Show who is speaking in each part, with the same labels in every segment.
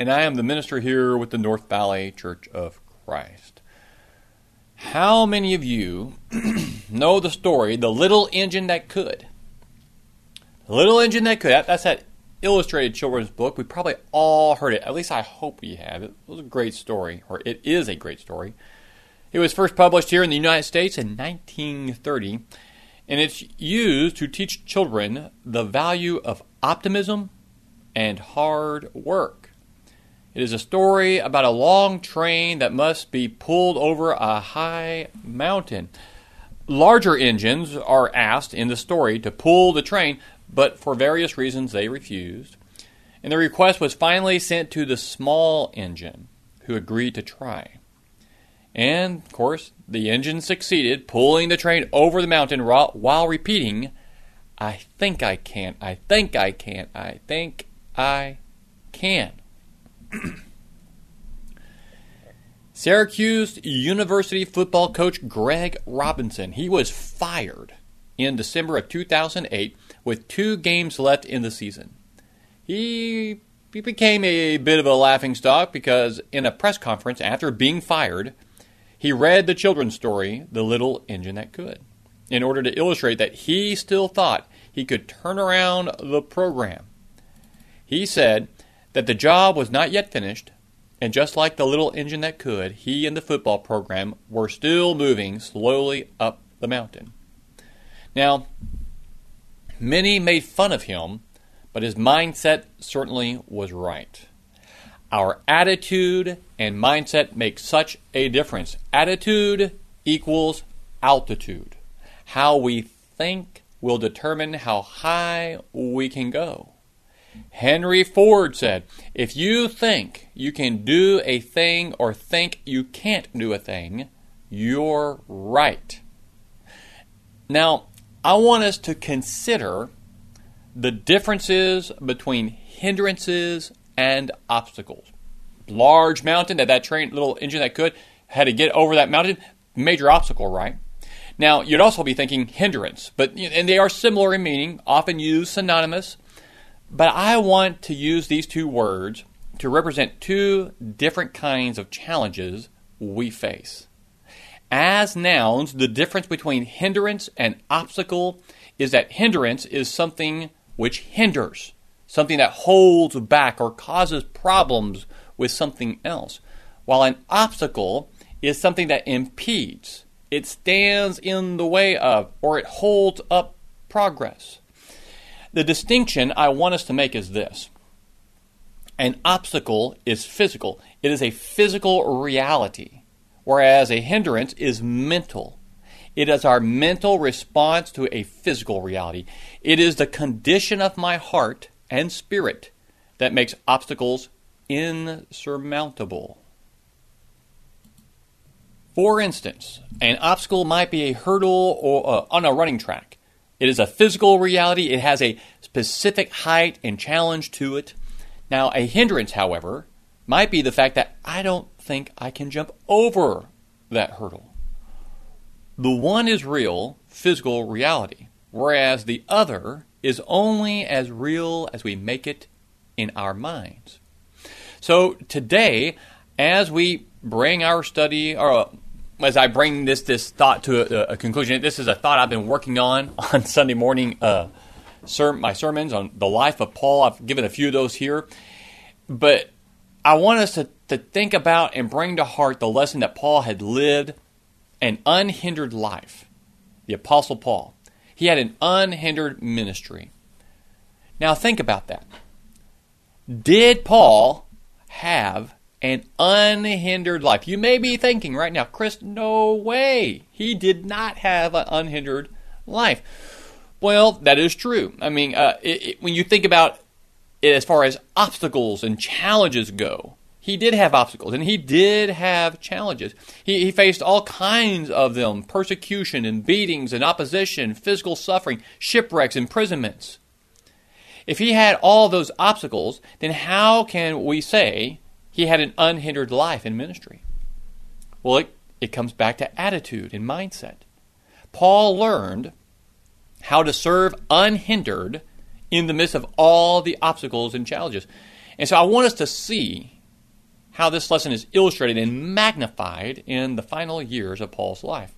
Speaker 1: and I am the minister here with the North Valley Church of Christ. How many of you know the story, The Little Engine That Could? The Little Engine That Could. That's that illustrated children's book. We probably all heard it. At least I hope we have. It was a great story, or it is a great story. It was first published here in the United States in 1930, and it's used to teach children the value of optimism and hard work. It is a story about a long train that must be pulled over a high mountain. Larger engines are asked in the story to pull the train, but for various reasons they refused. And the request was finally sent to the small engine, who agreed to try. And, of course, the engine succeeded, pulling the train over the mountain while repeating, I think I can, I think I can, I think I can. Syracuse University football coach Greg Robinson. He was fired in December of 2008 with two games left in the season. He, he became a bit of a laughing stock because in a press conference after being fired, he read the children's story, The Little Engine That Could, in order to illustrate that he still thought he could turn around the program. He said that the job was not yet finished, and just like the little engine that could, he and the football program were still moving slowly up the mountain. Now, many made fun of him, but his mindset certainly was right. Our attitude and mindset make such a difference. Attitude equals altitude. How we think will determine how high we can go. Henry Ford said, If you think you can do a thing or think you can't do a thing, you're right. Now, I want us to consider the differences between hindrances and obstacles. Large mountain that that train, little engine that could, had to get over that mountain, major obstacle, right? Now, you'd also be thinking hindrance, but and they are similar in meaning, often used synonymous. But I want to use these two words to represent two different kinds of challenges we face. As nouns, the difference between hindrance and obstacle is that hindrance is something which hinders, something that holds back or causes problems with something else, while an obstacle is something that impedes, it stands in the way of, or it holds up progress. The distinction I want us to make is this an obstacle is physical, it is a physical reality, whereas a hindrance is mental. It is our mental response to a physical reality. It is the condition of my heart and spirit that makes obstacles insurmountable. For instance, an obstacle might be a hurdle or, uh, on a running track. It is a physical reality. It has a specific height and challenge to it. Now, a hindrance, however, might be the fact that I don't think I can jump over that hurdle. The one is real, physical reality, whereas the other is only as real as we make it in our minds. So today, as we bring our study, or as I bring this this thought to a, a, conclusion, this is a thought I've been working on on Sunday morning. Uh, ser- my sermons on the life of Paul. I've given a few of those here, but I want us to, to think about and bring to heart the lesson that Paul had lived an unhindered life. The Apostle Paul. He had an unhindered ministry. Now, think about that. Did Paul have an unhindered life? You may be thinking right now, Chris, no way. He did not have an unhindered life. Well, that is true. I mean, uh, it, it, when you think about it as far as obstacles and challenges go, he did have obstacles and he did have challenges. He, he, faced all kinds of them persecution and beatings and opposition, physical suffering, shipwrecks, imprisonments. If he had all those obstacles, then how can we say he had an unhindered life in ministry? Well, it, it comes back to attitude and mindset. Paul learned how to serve unhindered in the midst of all the obstacles and challenges. And so I want us to see how this lesson is illustrated and magnified in the final years of Paul's life.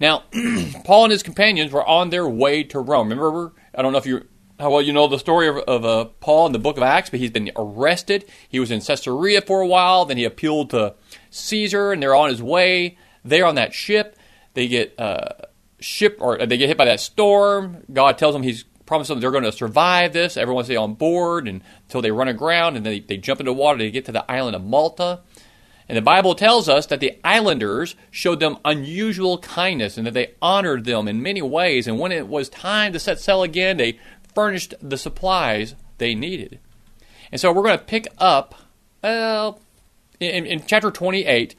Speaker 1: Now, Paul and his companions were on their way to Rome. Remember, I don't know if you how well you know the story of, of uh, Paul in the book of Acts, but he's been arrested. He was in Caesarea for a while. Then he appealed to Caesar, and they're on his way. They're on that ship. They get uh, ship or they get hit by that storm. God tells them He's promised them they're going to survive this. Everyone stay on board and, until they run aground, and then they, they jump into water to get to the island of Malta. And the Bible tells us that the islanders showed them unusual kindness and that they honored them in many ways. And when it was time to set sail again, they furnished the supplies they needed. And so we're going to pick up, well, in, in chapter 28,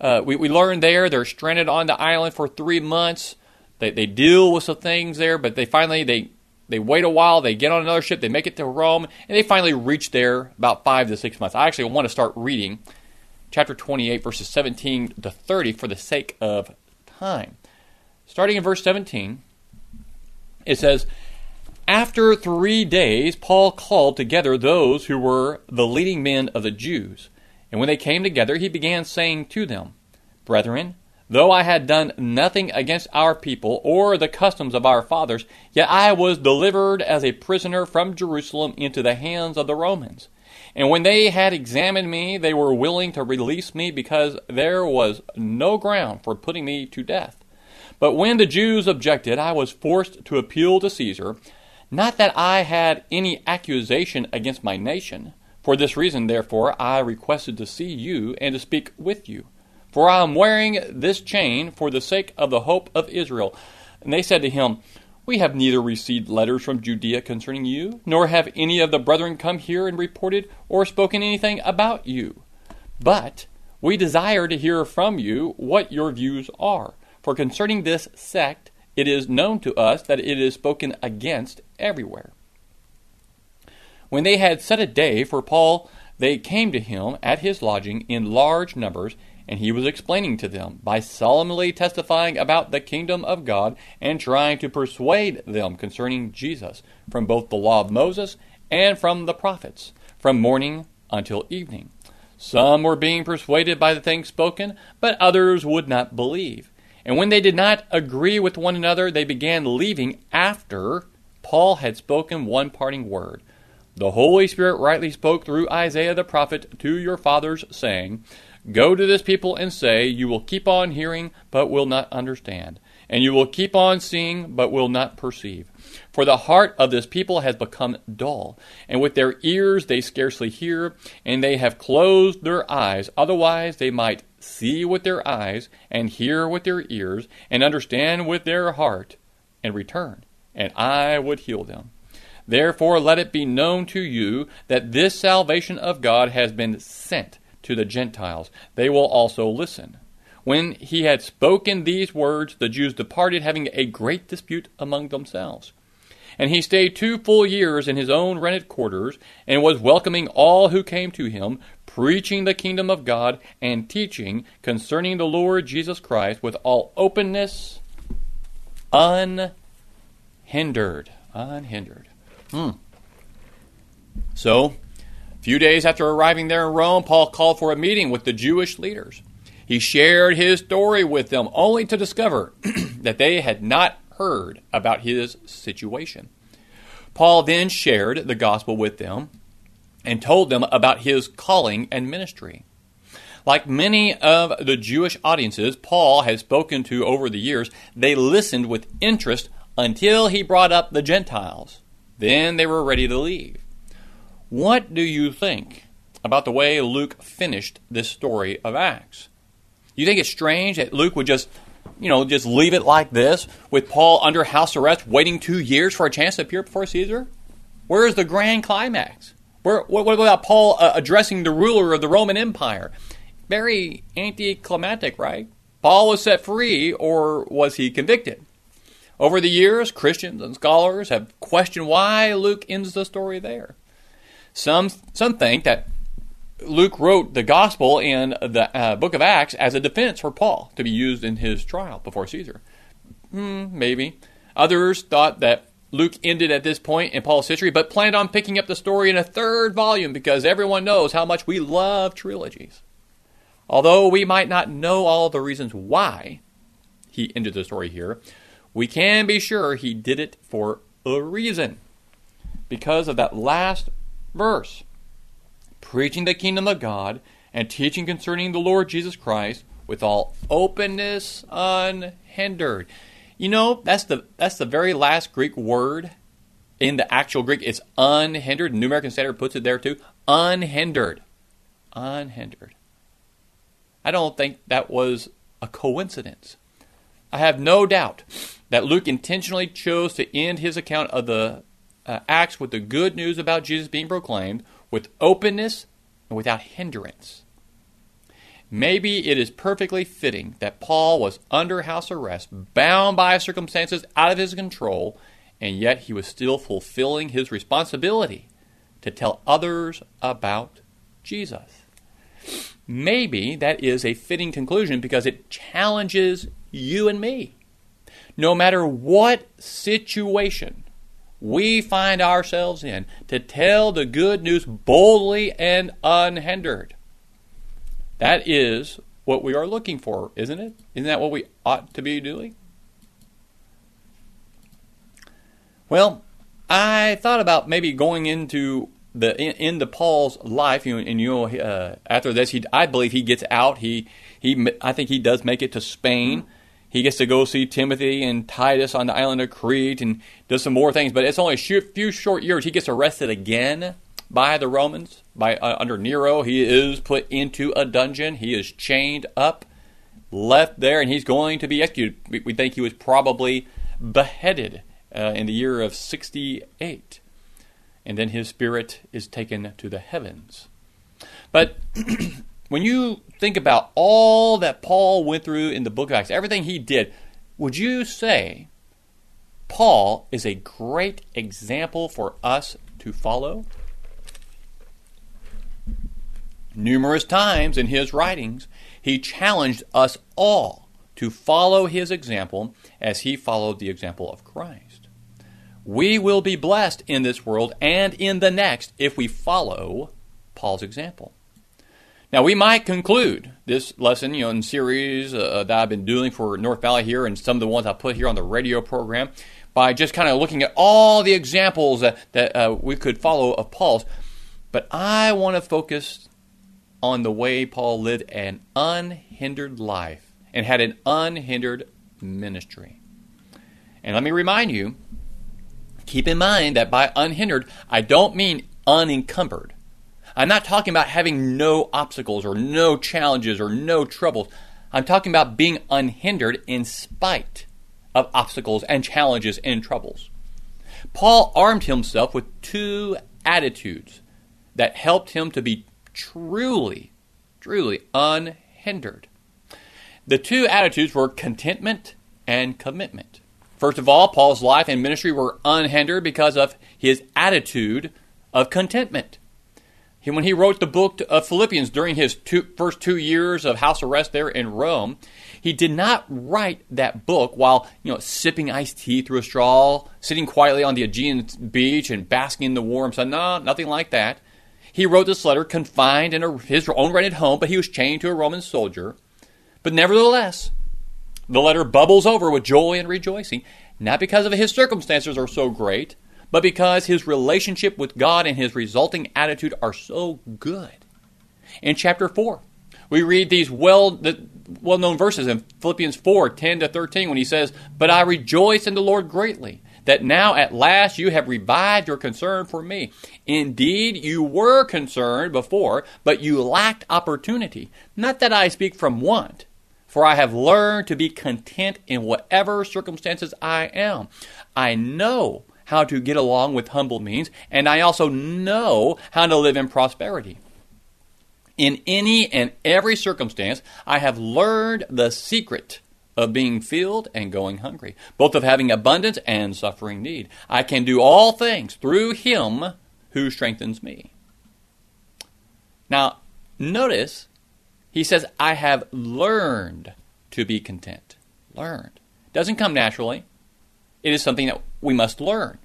Speaker 1: uh, we, we learn there they're stranded on the island for three months. They, they deal with some things there, but they finally they they wait a while, they get on another ship, they make it to Rome, and they finally reach there about five to six months. I actually want to start reading chapter 28, verses 17 to 30 for the sake of time. Starting in verse 17, it says, After three days, Paul called together those who were the leading men of the Jews. And when they came together, he began saying to them, Brethren, Though I had done nothing against our people or the customs of our fathers, yet I was delivered as a prisoner from Jerusalem into the hands of the Romans. And when they had examined me, they were willing to release me because there was no ground for putting me to death. But when the Jews objected, I was forced to appeal to Caesar. Not that I had any accusation against my nation. For this reason, therefore, I requested to see you and to speak with you. For I am wearing this chain for the sake of the hope of Israel. And they said to him, We have neither received letters from Judea concerning you, nor have any of the brethren come here and reported or spoken anything about you. But we desire to hear from you what your views are. For concerning this sect, it is known to us that it is spoken against everywhere. When they had set a day for Paul, they came to him at his lodging in large numbers and he was explaining to them by solemnly testifying about the kingdom of God and trying to persuade them concerning Jesus from both the law of Moses and from the prophets, from morning until evening. Some were being persuaded by the things spoken, but others would not believe. And when they did not agree with one another, they began leaving after Paul had spoken one parting word. The Holy Spirit rightly spoke through Isaiah the prophet to your fathers, saying, Go to this people and say, You will keep on hearing, but will not understand, and you will keep on seeing, but will not perceive. For the heart of this people has become dull, and with their ears they scarcely hear, and they have closed their eyes, otherwise they might see with their eyes, and hear with their ears, and understand with their heart, and return, and I would heal them. Therefore, let it be known to you that this salvation of God has been sent to the Gentiles. They will also listen. When he had spoken these words, the Jews departed, having a great dispute among themselves. And he stayed two full years in his own rented quarters, and was welcoming all who came to him, preaching the kingdom of God, and teaching concerning the Lord Jesus Christ with all openness, unhindered. Unhindered. Hmm. So, a few days after arriving there in Rome, Paul called for a meeting with the Jewish leaders. He shared his story with them, only to discover that they had not heard about his situation. Paul then shared the gospel with them, and told them about his calling and ministry. Like many of the Jewish audiences Paul has spoken to over the years, they listened with interest until he brought up the Gentiles. Then they were ready to leave. What do you think about the way Luke finished this story of Acts? You think it's strange that Luke would just, you know, just leave it like this with Paul under house arrest, waiting two years for a chance to appear before Caesar? Where is the grand climax? Where, what, what about Paul uh, addressing the ruler of the Roman Empire? Very anticlimactic, right? Paul was set free, or was he convicted? Over the years, Christians and scholars have questioned why Luke ends the story there. Some, some think that Luke wrote the gospel and the uh, book of Acts as a defense for Paul to be used in his trial before Caesar. Hmm, maybe. Others thought that Luke ended at this point in Paul's history, but planned on picking up the story in a third volume because everyone knows how much we love trilogies. Although we might not know all the reasons why he ended the story here, we can be sure he did it for a reason. Because of that last verse preaching the kingdom of God and teaching concerning the Lord Jesus Christ with all openness unhindered. You know, that's the that's the very last Greek word in the actual Greek. It's unhindered. New American Standard puts it there too. Unhindered. Unhindered. I don't think that was a coincidence. I have no doubt that Luke intentionally chose to end his account of the uh, Acts with the good news about Jesus being proclaimed with openness and without hindrance. Maybe it is perfectly fitting that Paul was under house arrest, bound by circumstances out of his control, and yet he was still fulfilling his responsibility to tell others about Jesus. Maybe that is a fitting conclusion because it challenges you and me. No matter what situation we find ourselves in, to tell the good news boldly and unhindered. That is what we are looking for, isn't it? Isn't that what we ought to be doing? Well, I thought about maybe going into the in, into Paul's life, you know, and you know, uh, after this, he I believe he gets out. He he, I think he does make it to Spain. He gets to go see Timothy and Titus on the island of Crete and does some more things. But it's only a few short years. He gets arrested again by the Romans, by uh, under Nero. He is put into a dungeon. He is chained up, left there, and he's going to be executed. We, we think he was probably beheaded uh, in the year of 68. And then his spirit is taken to the heavens. But when you think about all that Paul went through in the book of Acts, everything he did, would you say Paul is a great example for us to follow? Numerous times in his writings, he challenged us all to follow his example as he followed the example of Christ. We will be blessed in this world and in the next if we follow Paul's example. Now, we might conclude this lesson, you know, in series uh, that I've been doing for North Valley here and some of the ones I put here on the radio program by just kind of looking at all the examples that, that uh, we could follow of Paul's. But I want to focus on the way Paul lived an unhindered life and had an unhindered ministry. And let me remind you keep in mind that by unhindered, I don't mean unencumbered. I'm not talking about having no obstacles or no challenges or no troubles. I'm talking about being unhindered in spite of obstacles and challenges and troubles. Paul armed himself with two attitudes that helped him to be truly, truly unhindered. The two attitudes were contentment and commitment. First of all, Paul's life and ministry were unhindered because of his attitude of contentment. He, when he wrote the book of Philippians during his two, first two years of house arrest there in Rome, he did not write that book while you know sipping iced tea through a straw, sitting quietly on the Aegean beach and basking in the warm sun. No, nothing like that. He wrote this letter confined in a, his own rented home, but he was chained to a Roman soldier. But nevertheless, the letter bubbles over with joy and rejoicing, not because of his circumstances are so great, but because his relationship with God and his resulting attitude are so good. In chapter 4, we read these well, well known verses in Philippians 4 10 to 13 when he says, But I rejoice in the Lord greatly that now at last you have revived your concern for me. Indeed, you were concerned before, but you lacked opportunity. Not that I speak from want, for I have learned to be content in whatever circumstances I am. I know how to get along with humble means, and I also know how to live in prosperity. In any and every circumstance, I have learned the secret of being filled and going hungry, both of having abundance and suffering need. I can do all things through Him who strengthens me. Now, notice he says, I have learned to be content. Learned. Doesn't come naturally. It is something that we must learn.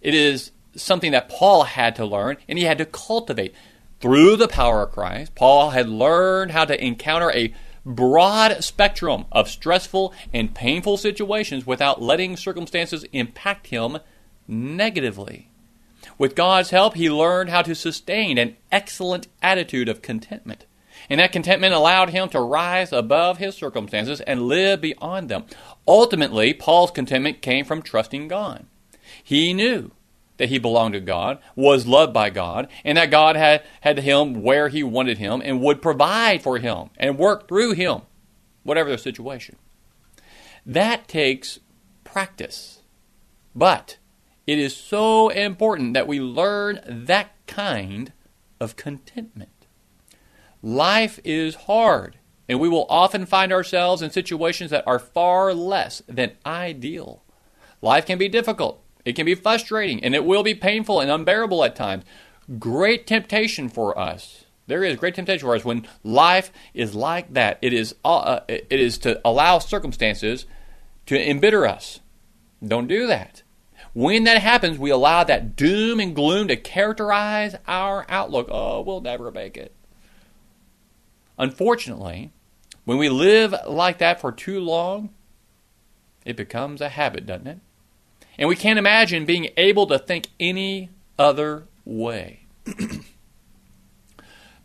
Speaker 1: It is something that Paul had to learn and he had to cultivate. Through the power of Christ, Paul had learned how to encounter a broad spectrum of stressful and painful situations without letting circumstances impact him negatively. With God's help, he learned how to sustain an excellent attitude of contentment. And that contentment allowed him to rise above his circumstances and live beyond them. Ultimately, Paul's contentment came from trusting God. He knew that he belonged to God, was loved by God, and that God had, had him where he wanted him and would provide for him and work through him, whatever the situation. That takes practice. But it is so important that we learn that kind of contentment. Life is hard, and we will often find ourselves in situations that are far less than ideal. Life can be difficult, it can be frustrating and it will be painful and unbearable at times. Great temptation for us. There is great temptation for us when life is like that. It is, uh, uh, it is to allow circumstances to embitter us. Don't do that. When that happens, we allow that doom and gloom to characterize our outlook. Oh, we'll never make it. Unfortunately, when we live like that for too long, it becomes a habit, doesn't it? And we can't imagine being able to think any other way.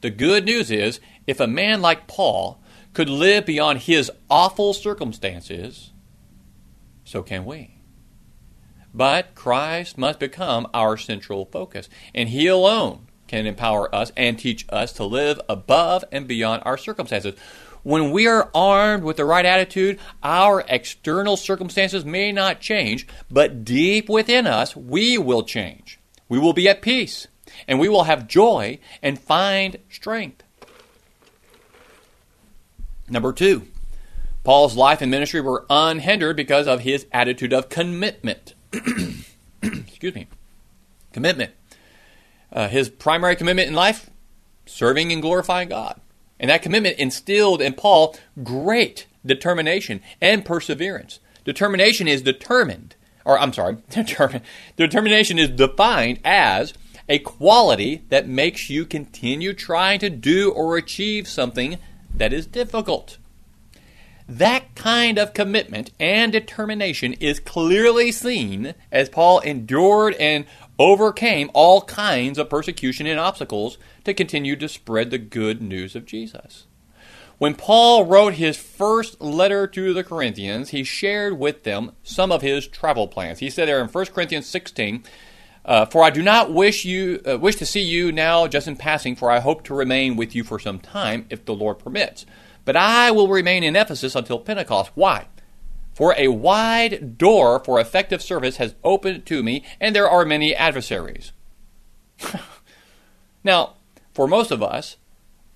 Speaker 1: the good news is if a man like Paul could live beyond his awful circumstances, so can we. But Christ must become our central focus, and He alone can empower us and teach us to live above and beyond our circumstances. When we are armed with the right attitude, our external circumstances may not change, but deep within us, we will change. We will be at peace, and we will have joy and find strength. Number two, Paul's life and ministry were unhindered because of his attitude of commitment. Excuse me. Commitment. Uh, his primary commitment in life, serving and glorifying God. And that commitment instilled in Paul great determination and perseverance. Determination is determined, or I'm sorry, determin, determination is defined as a quality that makes you continue trying to do or achieve something that is difficult. That kind of commitment and determination is clearly seen as Paul endured and overcame all kinds of persecution and obstacles to continue to spread the good news of Jesus. When Paul wrote his first letter to the Corinthians, he shared with them some of his travel plans. He said there in 1 Corinthians 16, uh, "For I do not wish you uh, wish to see you now just in passing, for I hope to remain with you for some time, if the Lord permits. But I will remain in Ephesus until Pentecost. Why? For a wide door for effective service has opened to me, and there are many adversaries. now, for most of us,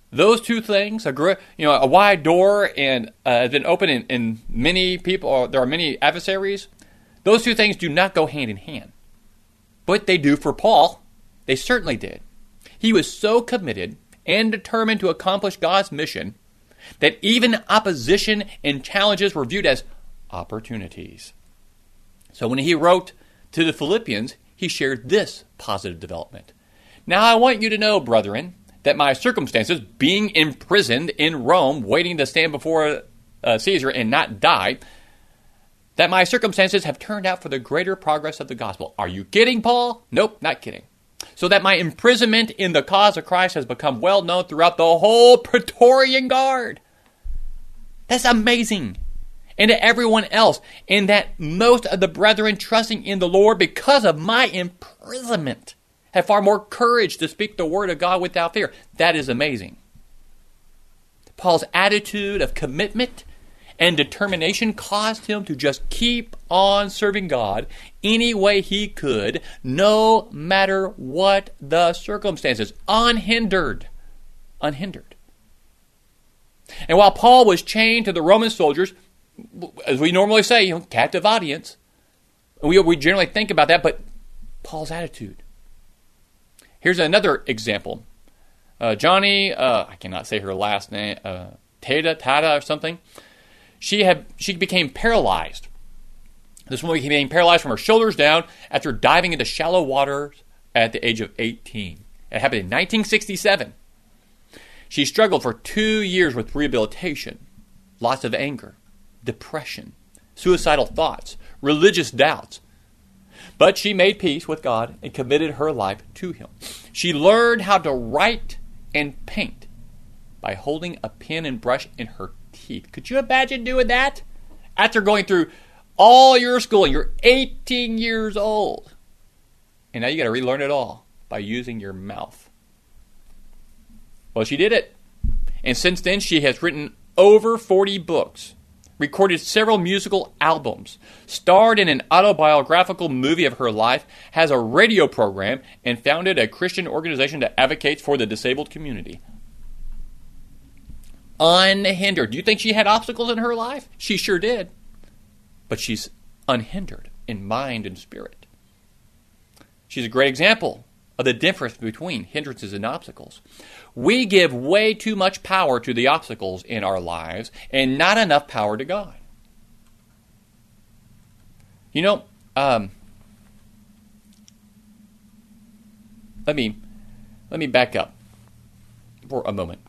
Speaker 1: those two things, a you know, a wide door and uh, been open in, in many people, or there are many adversaries. Those two things do not go hand in hand, but they do for Paul. They certainly did. He was so committed and determined to accomplish God's mission that even opposition and challenges were viewed as opportunities. So when he wrote to the Philippians, he shared this positive development. Now I want you to know, brethren, that my circumstances, being imprisoned in Rome, waiting to stand before uh, Caesar and not die, that my circumstances have turned out for the greater progress of the gospel. Are you kidding, Paul? Nope, not kidding. So that my imprisonment in the cause of Christ has become well known throughout the whole Praetorian Guard. That's amazing. And to everyone else, and that most of the brethren trusting in the Lord because of my imprisonment have far more courage to speak the word of God without fear. That is amazing. Paul's attitude of commitment and determination caused him to just keep on serving God any way he could, no matter what the circumstances, unhindered. Unhindered. And while Paul was chained to the Roman soldiers, as we normally say, you know, captive audience, we, we generally think about that, but Paul's attitude. Here's another example. Uh, Joni, uh, I cannot say her last name, uh, Tata, Tata or something she had she became paralyzed. This woman became paralyzed from her shoulders down after diving into shallow waters at the age of 18. It happened in 1967. She struggled for two years with rehabilitation, lots of anger, depression, suicidal thoughts, religious doubts. But she made peace with God and committed her life to Him. She learned how to write and paint by holding a pen and brush in her teeth. Could you imagine doing that? After going through all your schooling, you're 18 years old. And now you got to relearn it all by using your mouth. Well, she did it. And since then, she has written over 40 books, recorded several musical albums, starred in an autobiographical movie of her life, has a radio program, and founded a Christian organization that advocates for the disabled community unhindered. Do you think she had obstacles in her life? She sure did. But she's unhindered in mind and spirit. She's a great example of the difference between hindrances and obstacles. We give way too much power to the obstacles in our lives and not enough power to God. You know, um, let me let me back up for a moment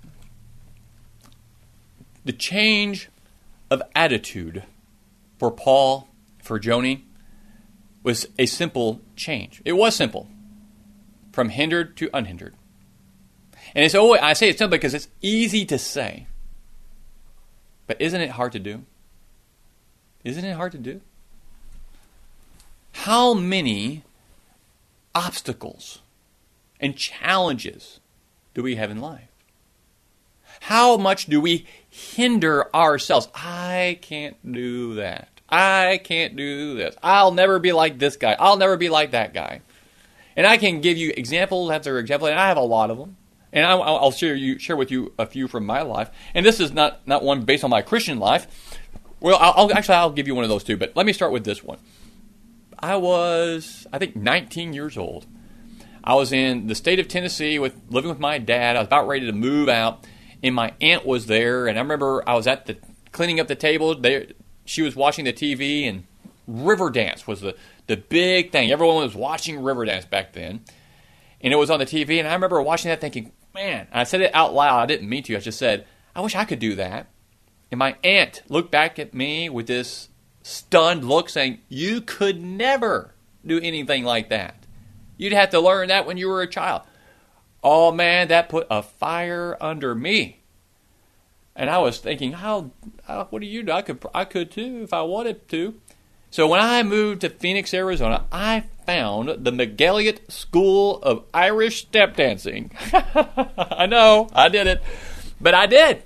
Speaker 1: the change of attitude for Paul, for Joni, was a simple change. It was simple from hindered to unhindered. And it's always, I say it's simple because it's easy to say. But isn't it hard to do? Isn't it hard to do? How many obstacles and challenges do we have in life? How much do we hinder ourselves? I can't do that. I can't do this. I'll never be like this guy. I'll never be like that guy. And I can give you examples after example, and I have a lot of them. And I'll, I'll share you share with you a few from my life. And this is not not one based on my Christian life. Well, I'll, I'll actually I'll give you one of those too. But let me start with this one. I was I think 19 years old. I was in the state of Tennessee with living with my dad. I was about ready to move out, and my aunt was there, and I remember I was at the cleaning up the table. There, she was watching the TV, and Riverdance was the the big thing. Everyone was watching Riverdance back then, and it was on the TV. And I remember watching that, thinking, "Man!" I said it out loud. I didn't mean to. I just said, "I wish I could do that." And my aunt looked back at me with this stunned look, saying, "You could never do anything like that. You'd have to learn that when you were a child." Oh man, that put a fire under me. And I was thinking, how, how what do you do? I could, I could too if I wanted to. So when I moved to Phoenix, Arizona, I found the McGilliot School of Irish Step Dancing. I know, I did it, but I did.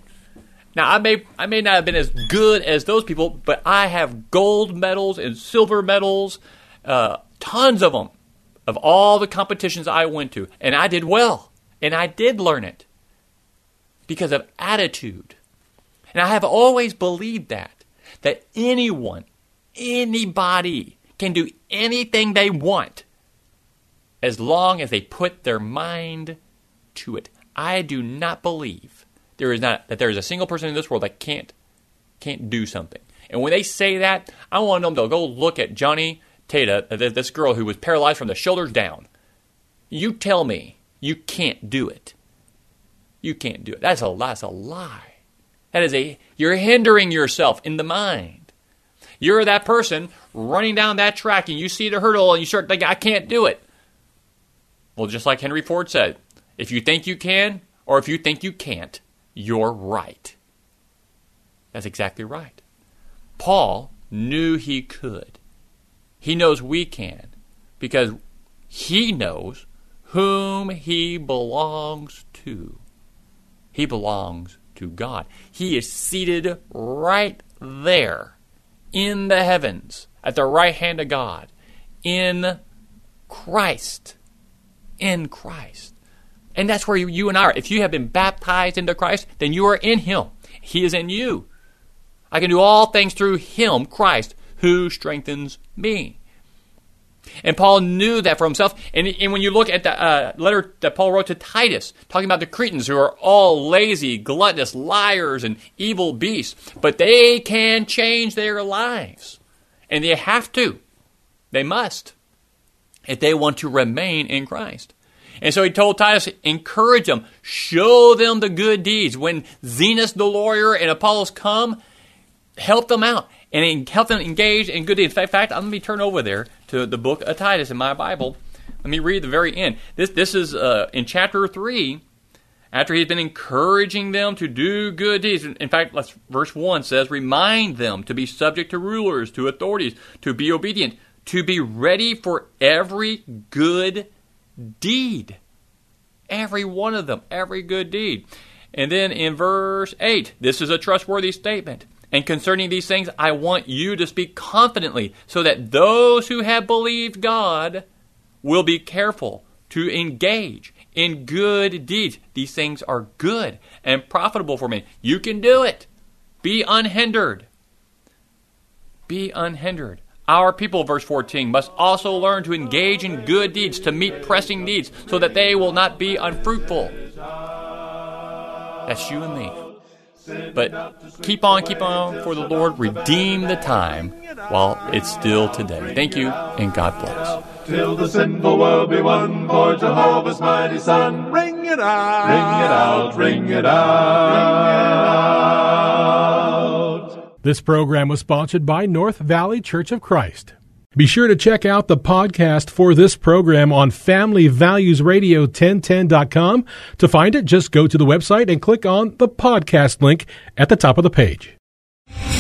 Speaker 1: Now I may I may not have been as good as those people, but I have gold medals and silver medals, uh, tons of them of all the competitions I went to, and I did well, and I did learn it because of attitude. And I have always believed that that anyone, anybody can do anything they want as long as they put their mind to it. I do not believe there is not that there is a single person in this world that can't can't do something. And when they say that, I want them to go look at Joni Tata, this girl who was paralyzed from the shoulders down. You tell me you can't do it. You can't do it. That's a that's a lie. That is a you're hindering yourself in the mind. You're that person running down that track and you see the hurdle and you start thinking, I can't do it. Well, just like Henry Ford said, if you think you can or if you think you can't, you're right. That's exactly right. Paul knew he could. He knows we can because he knows whom he belongs to. He belongs to God. He is seated right there in the heavens at the right hand of God in Christ. In Christ. And that's where you and I are. If you have been baptized into Christ, then you are in Him. He is in you. I can do all things through Him, Christ, who strengthens me. And Paul knew that for himself. And, and when you look at the uh, letter that Paul wrote to Titus, talking about the Cretans who are all lazy, gluttonous, liars, and evil beasts, but they can change their lives. And they have to. They must. If they want to remain in Christ. And so he told Titus, encourage them, show them the good deeds. When Zenas the lawyer and Apollos come, help them out and help them engage in good deeds. In fact, I'm going to be turn over there to the book of Titus in my Bible. Let me read the very end. This this is uh, in chapter three. After he's been encouraging them to do good deeds. In fact, verse 1 says, Remind them to be subject to rulers, to authorities, to be obedient, to be ready for every good deed. Every one of them, every good deed. And then in verse 8, this is a trustworthy statement. And concerning these things, I want you to speak confidently, so that those who have believed God will be careful to engage in good deeds. These things are good and profitable for me. You can do it. Be unhindered. Be unhindered. Our people, verse 14, must also learn to engage in good deeds to meet pressing needs so that they will not be unfruitful. That's you and me. But keep on, keep on for the Lord. Redeem the time while it's still today. Thank you, and God bless.
Speaker 2: Till the sinful world be won for Jehovah's mighty Son. Ring it out, ring it out, ring it out.
Speaker 3: This program was sponsored by North Valley Church of Christ. Be sure to check out the podcast for this program on Family Values FamilyValuesRadio1010.com. To find it, just go to the website and click on the podcast link at the top of the page.